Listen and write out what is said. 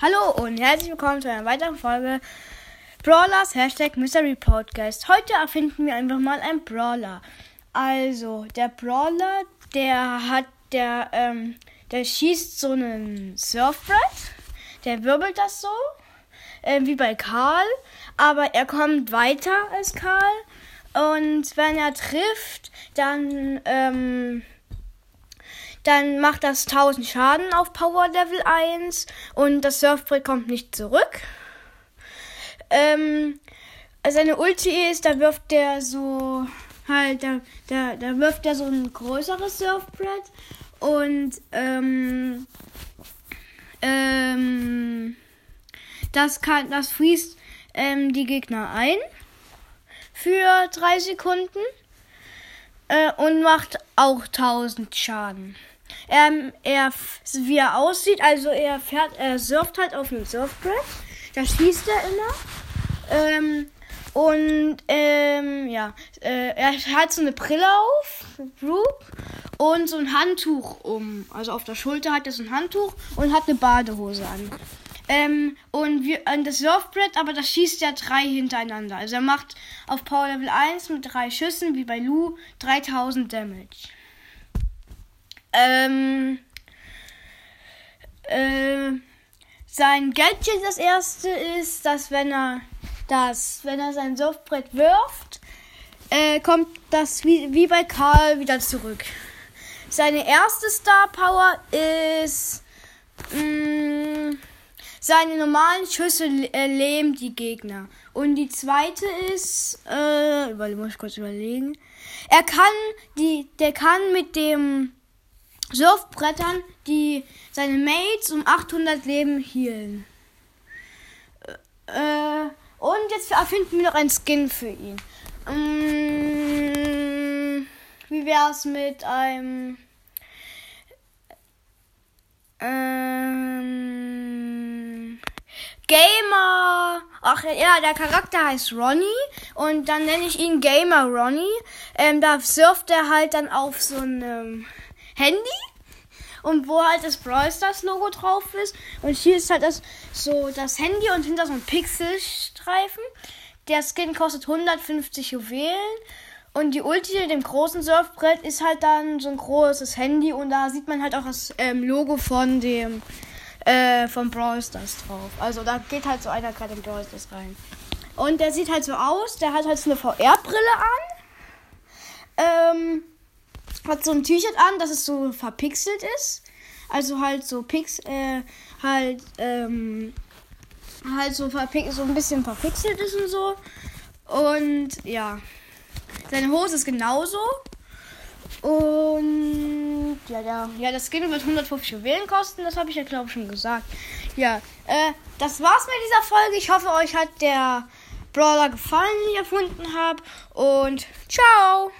Hallo und herzlich willkommen zu einer weiteren Folge Brawlers Hashtag Mystery Podcast. Heute erfinden wir einfach mal einen Brawler. Also, der Brawler, der hat, der, ähm, der schießt so einen Surfbrett, der wirbelt das so, äh, wie bei Karl, aber er kommt weiter als Karl und wenn er trifft, dann, ähm, dann macht das 1000 Schaden auf Power Level 1 und das Surfbrett kommt nicht zurück. Ähm, seine Ulti ist, da wirft der so halt, da, da, da wirft er so ein größeres Surfbrett und ähm, ähm, das kann, das fließt ähm, die Gegner ein für drei Sekunden äh, und macht auch 1000 Schaden. Ähm, er, wie er aussieht, also er fährt, er surft halt auf einem Surfbrett. Da schießt er immer. Ähm, und ähm, ja, äh, er hat so eine Brille auf, Brooke, und so ein Handtuch um. Also auf der Schulter hat er so ein Handtuch und hat eine Badehose an. Ähm, und wir, und das Surfbrett, aber das schießt ja drei hintereinander. Also er macht auf Power Level 1 mit drei Schüssen, wie bei Lou, 3000 Damage. Ähm, äh, sein Gadget das erste ist, dass wenn er das, wenn er sein Surfbrett wirft, äh, kommt das wie, wie bei Karl wieder zurück. Seine erste Star Power ist mh, mm, seine normalen Schüsse äh, lähmen die Gegner. Und die zweite ist, äh, muss ich kurz überlegen. Er kann die, der kann mit dem Surfbrettern, die seine Mates um 800 Leben hielen. Äh, und jetzt erfinden wir noch ein Skin für ihn. Ähm, wie wär's mit einem Gamer. Ach ja, der Charakter heißt Ronnie und dann nenne ich ihn Gamer Ronnie. Ähm, da surft er halt dann auf so einem Handy und wo halt das Brawl Stars Logo drauf ist. Und hier ist halt das so das Handy und hinter so ein Pixelstreifen. Der Skin kostet 150 Juwelen. Und die Ulti dem großen Surfbrett ist halt dann so ein großes Handy und da sieht man halt auch das ähm, Logo von dem äh, von Brawl Stars drauf. Also da geht halt so einer gerade in Brawl Stars rein. Und der sieht halt so aus, der hat halt so eine VR-Brille an. Ähm, hat so ein T-Shirt an, dass es so verpixelt ist. Also halt so Pix, äh, halt, ähm, halt so, so ein bisschen verpixelt ist und so. Und ja. Seine Hose ist genauso. Und ja, ja, ja, das Skin wird 150 Juwelen kosten, das habe ich ja glaube ich schon gesagt. Ja, äh, das war's mit dieser Folge. Ich hoffe, euch hat der Brawler gefallen, den ich erfunden habe. Und ciao!